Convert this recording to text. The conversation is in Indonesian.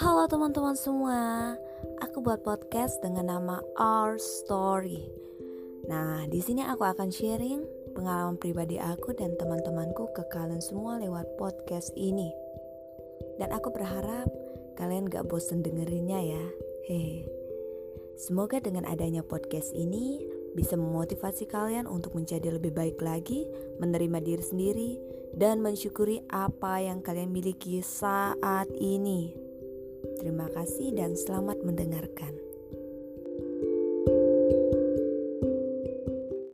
Halo teman-teman semua, aku buat podcast dengan nama Our Story. Nah, di sini aku akan sharing pengalaman pribadi aku dan teman-temanku ke kalian semua lewat podcast ini. Dan aku berharap kalian gak bosen dengerinnya ya. Hehe. Semoga dengan adanya podcast ini bisa memotivasi kalian untuk menjadi lebih baik lagi, menerima diri sendiri, dan mensyukuri apa yang kalian miliki saat ini. Terima kasih dan selamat mendengarkan.